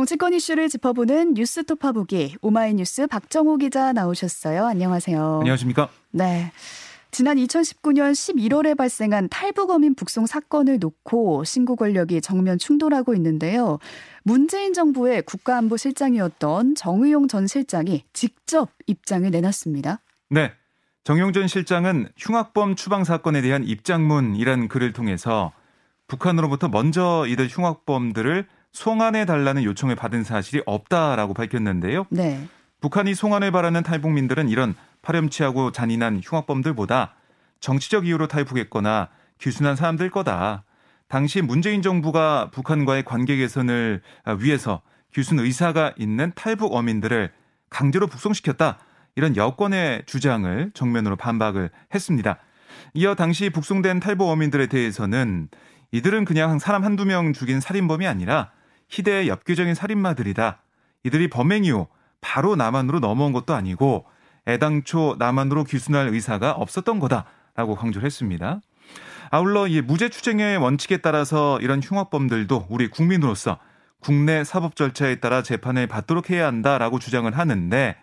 정치권 이슈를 짚어보는 뉴스 토파 보기 오마이뉴스 박정호 기자 나오셨어요. 안녕하세요. 안녕하십니까? 네. 지난 2019년 11월에 발생한 탈북어민 북송 사건을 놓고 신고 권력이 정면 충돌하고 있는데요. 문재인 정부의 국가안보실장이었던 정의용 전 실장이 직접 입장을 내놨습니다. 네. 정용 전 실장은 흉악범 추방 사건에 대한 입장문이란 글을 통해서 북한으로부터 먼저 이들 흉악범들을 송환해 달라는 요청을 받은 사실이 없다라고 밝혔는데요. 네. 북한이 송환을 바라는 탈북민들은 이런 파렴치하고 잔인한 흉악범들보다 정치적 이유로 탈북했거나 귀순한 사람들 거다. 당시 문재인 정부가 북한과의 관계 개선을 위해서 귀순 의사가 있는 탈북 어민들을 강제로 북송시켰다. 이런 여권의 주장을 정면으로 반박을 했습니다. 이어 당시 북송된 탈북 어민들에 대해서는 이들은 그냥 사람 한두 명 죽인 살인범이 아니라 희대의 엽기적인 살인마들이다. 이들이 범행 이후 바로 남한으로 넘어온 것도 아니고 애당초 남한으로 귀순할 의사가 없었던 거다라고 강조를 했습니다. 아울러 이 무죄 추정의 원칙에 따라서 이런 흉악범들도 우리 국민으로서 국내 사법 절차에 따라 재판을 받도록 해야 한다라고 주장을 하는데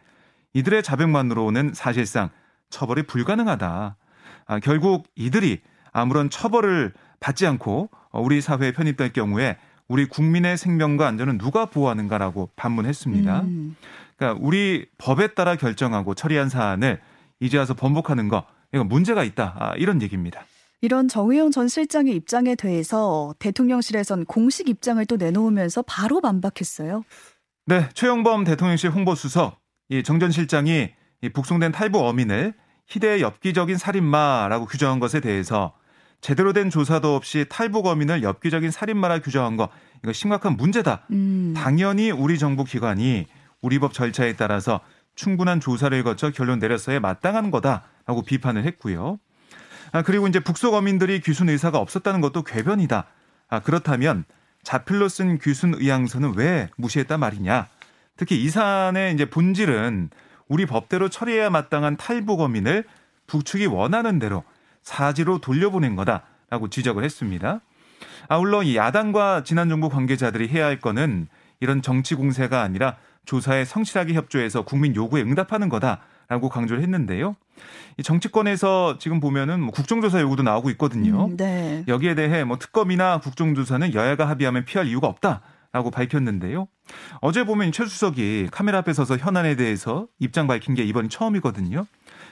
이들의 자백만으로는 사실상 처벌이 불가능하다. 아, 결국 이들이 아무런 처벌을 받지 않고 우리 사회에 편입될 경우에 우리 국민의 생명과 안전은 누가 보호하는가라고 반문했습니다. 음. 그러니까 우리 법에 따라 결정하고 처리한 사안을 이제 와서 번복하는 거 이거 문제가 있다 아, 이런 얘기입니다. 이런 정의용 전 실장의 입장에 대해서 대통령실에선 공식 입장을 또 내놓으면서 바로 반박했어요. 네, 최영범 대통령실 홍보수석 이정전 실장이 이 북송된 탈북 어민을 희대의 엽기적인 살인마라고 규정한 것에 대해서 제대로 된 조사도 없이 탈북 어민을 엽기적인 살인마라 규정한 거 이거 심각한 문제다. 음. 당연히 우리 정부 기관이 우리 법 절차에 따라서 충분한 조사를 거쳐 결론 내렸어야 마땅한 거다라고 비판을 했고요. 아, 그리고 이제 북속 어민들이 귀순 의사가 없었다는 것도 궤변이다. 아, 그렇다면 자필로 쓴 귀순 의향서는 왜 무시했단 말이냐. 특히 이 사안의 이제 본질은 우리 법대로 처리해야 마땅한 탈북 어민을 북측이 원하는 대로 사지로 돌려보낸 거다라고 지적을 했습니다. 아울러 이 야당과 지난 정부 관계자들이 해야 할 거는 이런 정치 공세가 아니라 조사에 성실하게 협조해서 국민 요구에 응답하는 거다라고 강조를 했는데요. 이 정치권에서 지금 보면은 뭐 국정조사 요구도 나오고 있거든요. 음, 네. 여기에 대해 뭐 특검이나 국정조사는 여야가 합의하면 피할 이유가 없다. 라고 밝혔는데요. 어제 보면 최 수석이 카메라 앞에 서서 현안에 대해서 입장 밝힌 게 이번이 처음이거든요.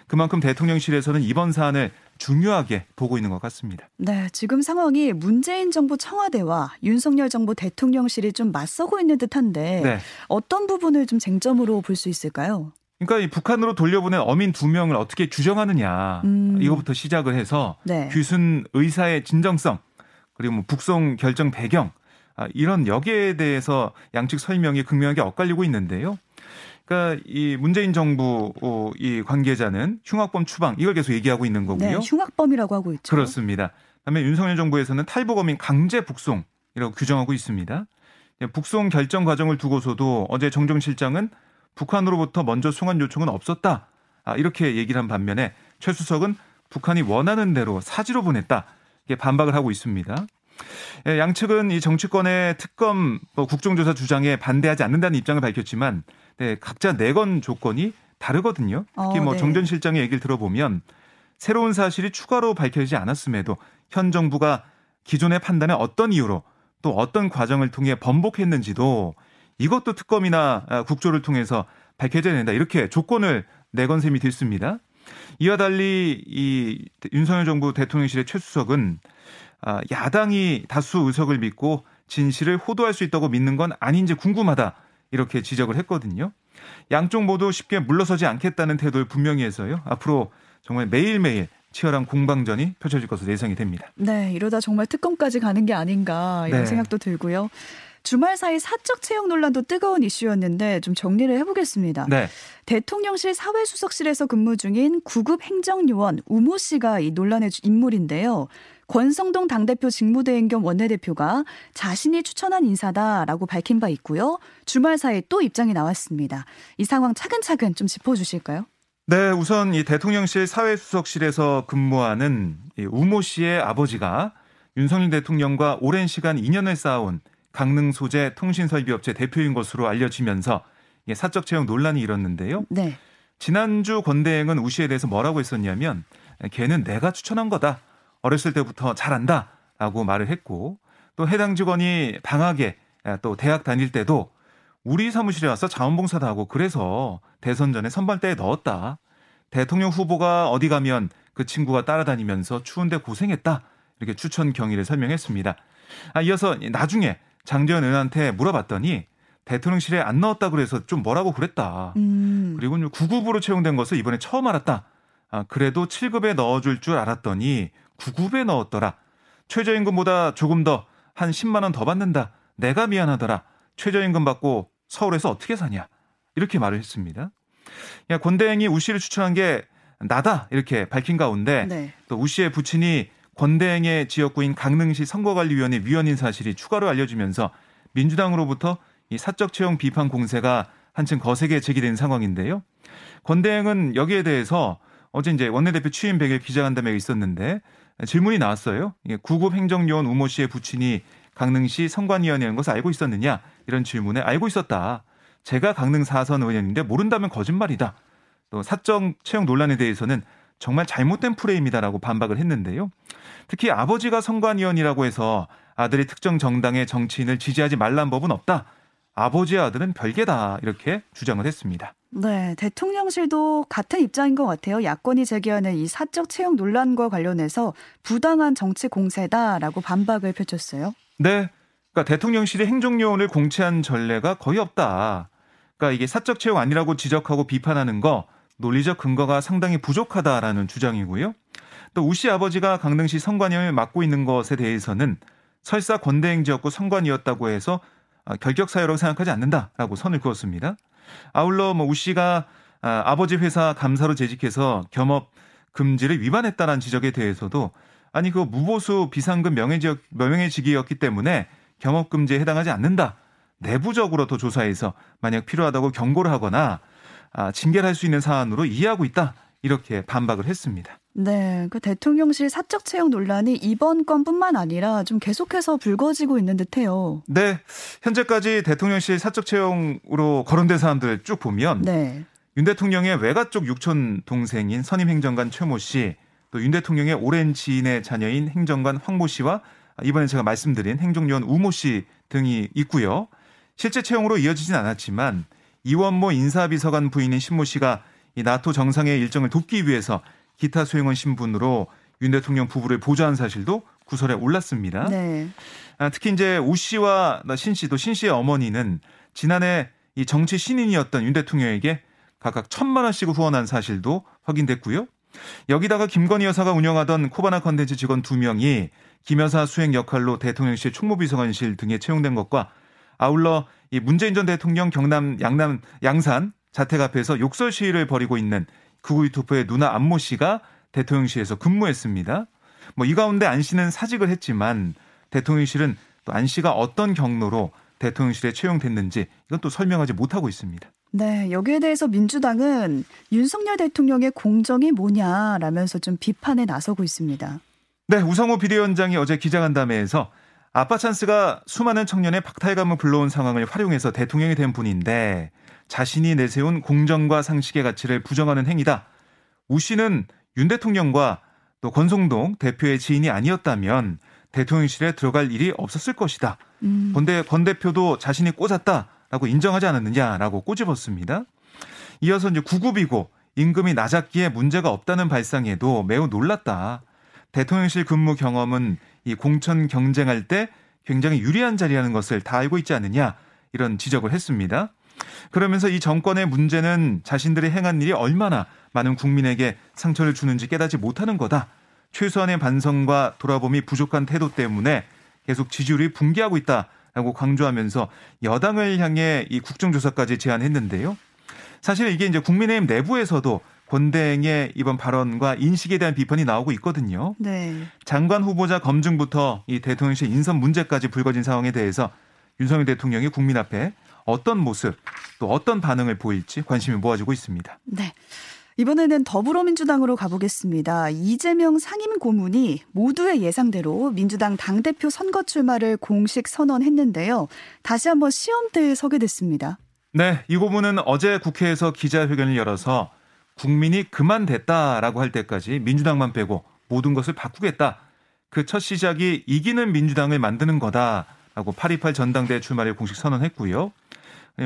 그만큼 대통령실에서는 이번 사안을 중요하게 보고 있는 것 같습니다. 네, 지금 상황이 문재인 정부 청와대와 윤석열 정부 대통령실이 좀 맞서고 있는 듯한데 네. 어떤 부분을 좀 쟁점으로 볼 수 있을까요? 그러니까 이 북한으로 돌려보낸 어민 두 명을 어떻게 규정하느냐 음. 이거부터 시작을 해서 네. 귀순 의사의 진정성 그리고 뭐 북송 결정 배경 아, 이런 여기에 대해서 양측 설명이 극명하게 엇갈리고 있는데요. 그러니까 이 문재인 정부 어, 이 관계자는 흉악범 추방 이걸 계속 얘기하고 있는 거고요. 네, 흉악범이라고 하고 있죠. 그렇습니다. 그다음에 윤석열 정부에서는 탈북어민 강제 북송이라고 규정하고 있습니다. 북송 결정 과정을 두고서도 어제 정종 실장은 북한으로부터 먼저 송환 요청은 없었다. 아, 이렇게 얘기를 한 반면에 최 수석은 북한이 원하는 대로 사지로 보냈다. 이게 반박을 하고 있습니다. 예, 양측은 이 정치권의 특검 뭐 국정조사 주장에 반대하지 않는다는 입장을 밝혔지만 네, 각자 내건 조건이 다르거든요. 특히 어, 뭐 네. 정전 실장의 얘기를 들어보면 새로운 사실이 추가로 밝혀지지 않았음에도 현 정부가 기존의 판단에 어떤 이유로 또 어떤 과정을 통해 번복했는지도 이것도 특검이나 아, 국조를 통해서 밝혀져야 된다. 이렇게 조건을 내건 셈이 됐습니다. 이와 달리 이 윤석열 정부 대통령실의 최 수석은 아, 야당이 다수 의석을 믿고 진실을 호도할 수 있다고 믿는 건 아닌지 궁금하다. 이렇게 지적을 했거든요. 양쪽 모두 쉽게 물러서지 않겠다는 태도를 분명히 해서요. 앞으로 정말 매일매일 치열한 공방전이 펼쳐질 것으로 예상이 됩니다. 네, 이러다 정말 특검까지 가는 게 아닌가 이런 네. 생각도 들고요. 주말 사이 사적 채용 논란도 뜨거운 이슈였는데 좀 정리를 해보겠습니다. 네. 대통령실 사회수석실에서 근무 중인 구급 행정요원 우모 씨가 이 논란의 인물인데요. 권성동 당대표 직무대행 겸 원내대표가 자신이 추천한 인사다라고 밝힌 바 있고요. 주말 사이 또 입장이 나왔습니다. 이 상황 차근차근 좀 짚어주실까요? 네, 우선 이 대통령실 사회수석실에서 근무하는 이 우모 씨의 아버지가 윤석열 대통령과 오랜 시간 인연을 쌓아온 강릉 소재 통신 설비 업체 대표인 것으로 알려지면서 사적 채용 논란이 일었는데요. 네. 지난주 권대행은 우 씨에 대해서 뭐라고 했었냐면 걔는 내가 추천한 거다. 어렸을 때부터 잘한다. 라고 말을 했고 또 해당 직원이 방학에 또 대학 다닐 때도 우리 사무실에 와서 자원봉사도 하고 그래서 대선 전에 선발대에 넣었다. 대통령 후보가 어디 가면 그 친구가 따라다니면서 추운데 고생했다. 이렇게 추천 경위를 설명했습니다. 아, 이어서 나중에 장재현 의원한테 물어봤더니 대통령실에 안 넣었다 그래서 좀 뭐라고 그랬다. 음. 그리고 9급으로 채용된 것을 이번에 처음 알았다. 아, 그래도 7급에 넣어줄 줄 알았더니 9급에 넣었더라. 최저임금보다 조금 더 한 10만 원 더 받는다. 내가 미안하더라. 최저임금 받고 서울에서 어떻게 사냐. 이렇게 말을 했습니다. 야, 권대행이 우 씨를 추천한 게 나다. 이렇게 밝힌 가운데 네. 또우 씨의 부친이 권대행의 지역구인 강릉시 선거관리위원회 위원인 사실이 추가로 알려지면서 민주당으로부터 이 사적 채용 비판 공세가 한층 거세게 제기된 상황인데요. 권대행은 여기에 대해서 어제 이제 원내대표 취임 100일 기자간담회가 있었는데 질문이 나왔어요. 구급 행정요원 우모 씨의 부친이 강릉시 선관위원회인 것을 알고 있었느냐 이런 질문에 알고 있었다. 제가 강릉 4선 의원인데 모른다면 거짓말이다. 또 사적 채용 논란에 대해서는 정말 잘못된 프레임이다라고 반박을 했는데요. 특히 아버지가 선관위원이라고 해서 아들이 특정 정당의 정치인을 지지하지 말란 법은 없다. 아버지의 아들은 별개다 이렇게 주장을 했습니다. 네, 대통령실도 같은 입장인 것 같아요. 야권이 제기하는 이 사적 채용 논란과 관련해서 부당한 정치 공세다라고 반박을 펼쳤어요. 네, 그러니까 대통령실이 행정요원을 공채한 전례가 거의 없다. 그러니까 이게 사적 채용 아니라고 지적하고 비판하는 거 논리적 근거가 상당히 부족하다라는 주장이고요. 또 우씨 아버지가 강릉시 선관위를 맡고 있는 것에 대해서는 설사 권대행 지역구 선관이었다고 해서 아, 결격 사유라고 생각하지 않는다라고 선을 그었습니다. 아울러 뭐 우 씨가 아, 아버지 회사 감사로 재직해서 겸업 금지를 위반했다는 지적에 대해서도 아니 그 무보수 비상금 명예지역 명예직이었기 때문에 겸업 금지에 해당하지 않는다. 내부적으로 더 조사해서 만약 필요하다고 경고를 하거나 아, 징계를 할수 있는 사안으로 이해하고 있다. 이렇게 반박을 했습니다. 네, 그 대통령실 사적 채용 논란이 이번 건뿐만 아니라 좀 계속해서 불거지고 있는 듯해요. 네, 현재까지 대통령실 사적 채용으로 거론된 사람들 쭉 보면 네. 윤 대통령의 외가 쪽 육촌 동생인 선임 행정관 최모 씨, 또 윤 대통령의 오랜 지인의 자녀인 행정관 황모 씨와 이번에 제가 말씀드린 행정요원 우모 씨 등이 있고요. 실제 채용으로 이어지진 않았지만 이원모 인사비서관 부인인 신모 씨가 이 나토 정상의 일정을 돕기 위해서 기타 수행원 신분으로 윤 대통령 부부를 보좌한 사실도 구설에 올랐습니다. 네. 아, 특히 이제 우 씨와 신 씨도 신 씨의 어머니는 지난해 이 정치 신인이었던 윤 대통령에게 각각 천만 원씩 후원한 사실도 확인됐고요. 여기다가 김건희 여사가 운영하던 코바나 컨텐츠 직원 두 명이 김 여사 수행 역할로 대통령실 총무비서관실 등에 채용된 것과 아울러 이 문재인 전 대통령 경남 양남 양산 자택 앞에서 욕설 시위를 벌이고 있는 극우 유튜버의 누나 안모 씨가 대통령실에서 근무했습니다. 뭐 이 가운데 안 씨는 사직을 했지만 대통령실은 또 안 씨가 어떤 경로로 대통령실에 채용됐는지 이건 또 설명하지 못하고 있습니다. 네, 여기에 대해서 민주당은 윤석열 대통령의 공정이 뭐냐라면서 좀 비판에 나서고 있습니다. 네, 우상호 비대위원장이 어제 기자간담회에서 아빠 찬스가 수많은 청년의 박탈감을 불러온 상황을 활용해서 대통령이 된 분인데 자신이 내세운 공정과 상식의 가치를 부정하는 행위다. 우 씨는 윤 대통령과 또 권성동 대표의 지인이 아니었다면 대통령실에 들어갈 일이 없었을 것이다. 음. 근데 권 대표도 자신이 꽂았다라고 인정하지 않았느냐라고 꼬집었습니다. 이어서 이제 구급이고 임금이 낮았기에 문제가 없다는 발상에도 매우 놀랐다. 대통령실 근무 경험은 이 공천 경쟁할 때 굉장히 유리한 자리라는 것을 다 알고 있지 않느냐 이런 지적을 했습니다. 그러면서 이 정권의 문제는 자신들이 행한 일이 얼마나 많은 국민에게 상처를 주는지 깨닫지 못하는 거다. 최소한의 반성과 돌아봄이 부족한 태도 때문에 계속 지지율이 붕괴하고 있다라고 강조하면서 여당을 향해 이 국정조사까지 제안했는데요. 사실 이게 이제 국민의힘 내부에서도 권대행의 이번 발언과 인식에 대한 비판이 나오고 있거든요. 네. 장관 후보자 검증부터 이 대통령실 인선 문제까지 불거진 상황에 대해서 윤석열 대통령이 국민 앞에 어떤 모습 또 어떤 반응을 보일지 관심이 모아지고 있습니다. 네. 이번에는 더불어민주당으로 가보겠습니다. 이재명 상임 고문이 모두의 예상대로 민주당 당대표 선거 출마를 공식 선언했는데요. 다시 한번 시험대에 서게 됐습니다. 네, 이 고문은 어제 국회에서 기자회견을 열어서 국민이 그만 됐다라고 할 때까지 민주당만 빼고 모든 것을 바꾸겠다. 그 첫 시작이 이기는 민주당을 만드는 거다라고 828 전당대 출마를 공식 선언했고요.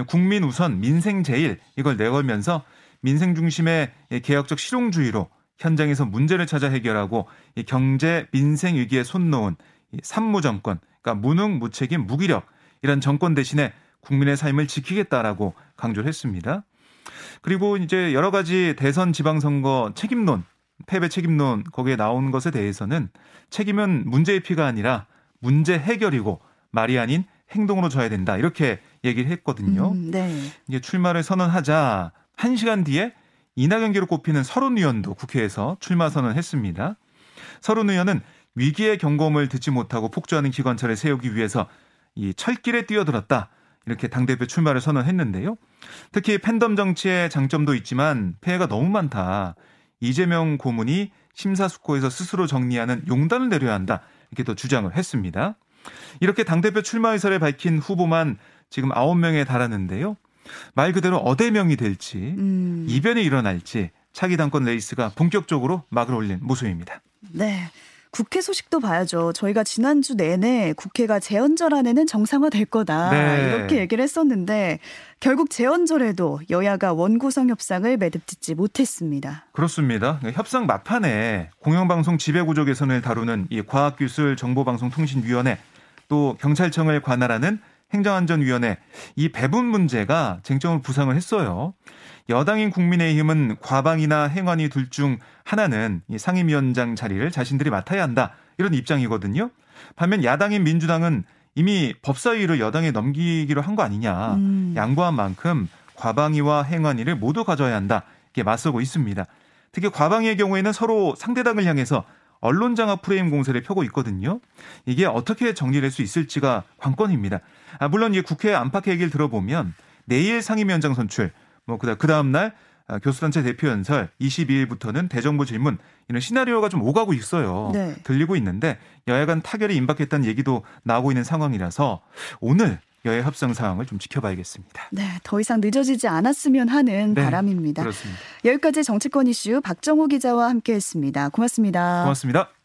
국민 우선 민생 제일 이걸 내걸면서 민생 중심의 개혁적 실용주의로 현장에서 문제를 찾아 해결하고 경제 민생 위기에 손 놓은 산무 정권, 그러니까 무능 무책임 무기력 이런 정권 대신에 국민의 삶을 지키겠다라고 강조를 했습니다. 그리고 이제 여러 가지 대선 지방선거 책임론, 패배 책임론 거기에 나온 것에 대해서는 책임은 문제의 피가 아니라 문제 해결이고 말이 아닌 행동으로 져야 된다 이렇게 얘기를 했거든요. 음, 네. 이제 출마를 선언하자 1시간 뒤에 이낙연 기로 꼽히는 서른 의원도 국회에서 출마 선언했습니다. 서른 의원은 위기의 경고음을 듣지 못하고 폭주하는 기관차를 세우기 위해서 이 철길에 뛰어들었다. 이렇게 당대표 출마를 선언했는데요. 특히 팬덤 정치의 장점도 있지만 폐해가 너무 많다. 이재명 고문이 심사숙고해서 스스로 정리하는 용단을 내려야 한다. 이렇게 또 주장을 했습니다. 이렇게 당대표 출마 의사를 밝힌 후보만 지금 9명에 달하는데요. 말 그대로 어대명이 될지 음. 이변이 일어날지 차기 당권 레이스가 본격적으로 막을 올린 모습입니다. 네. 국회 소식도 봐야죠. 저희가 지난주 내내 국회가 제헌절 안에는 정상화될 거다. 네. 이렇게 얘기를 했었는데 결국 제헌절에도 여야가 원구성 협상을 매듭짓지 못했습니다. 그렇습니다. 협상 막판에 공영방송 지배구조 개선을 다루는 이 과학기술정보방송통신위원회 또 경찰청을 관할하는 행정안전위원회 이 배분 문제가 쟁점을 부상을 했어요. 여당인 국민의힘은 과방이나 행안위 둘 중 하나는 이 상임위원장 자리를 자신들이 맡아야 한다 이런 입장이거든요. 반면 야당인 민주당은 이미 법사위를 여당에 넘기기로 한 거 아니냐. 음. 양보한 만큼 과방위와 행안위를 모두 가져야 한다. 이게 맞서고 있습니다. 특히 과방위의 경우에는 서로 상대당을 향해서 언론 장악 프레임 공세를 펴고 있거든요. 이게 어떻게 정리될 수 있을지가 관건입니다. 아, 물론 이 국회 안팎 얘기를 들어보면 내일 상임위원장 선출, 뭐 그다음 그 다음 날 아, 교수단체 대표 연설 22일부터는 대정부 질문 이런 시나리오가 좀 오가고 있어요. 네. 들리고 있는데 여야 간 타결이 임박했다는 얘기도 나오고 있는 상황이라서 오늘 여야 협상 상황을 좀 지켜봐야겠습니다. 네, 더 이상 늦어지지 않았으면 하는 네, 바람입니다. 그렇습니다. 여기까지 정치권 이슈 박정호 기자와 함께했습니다. 고맙습니다. 고맙습니다.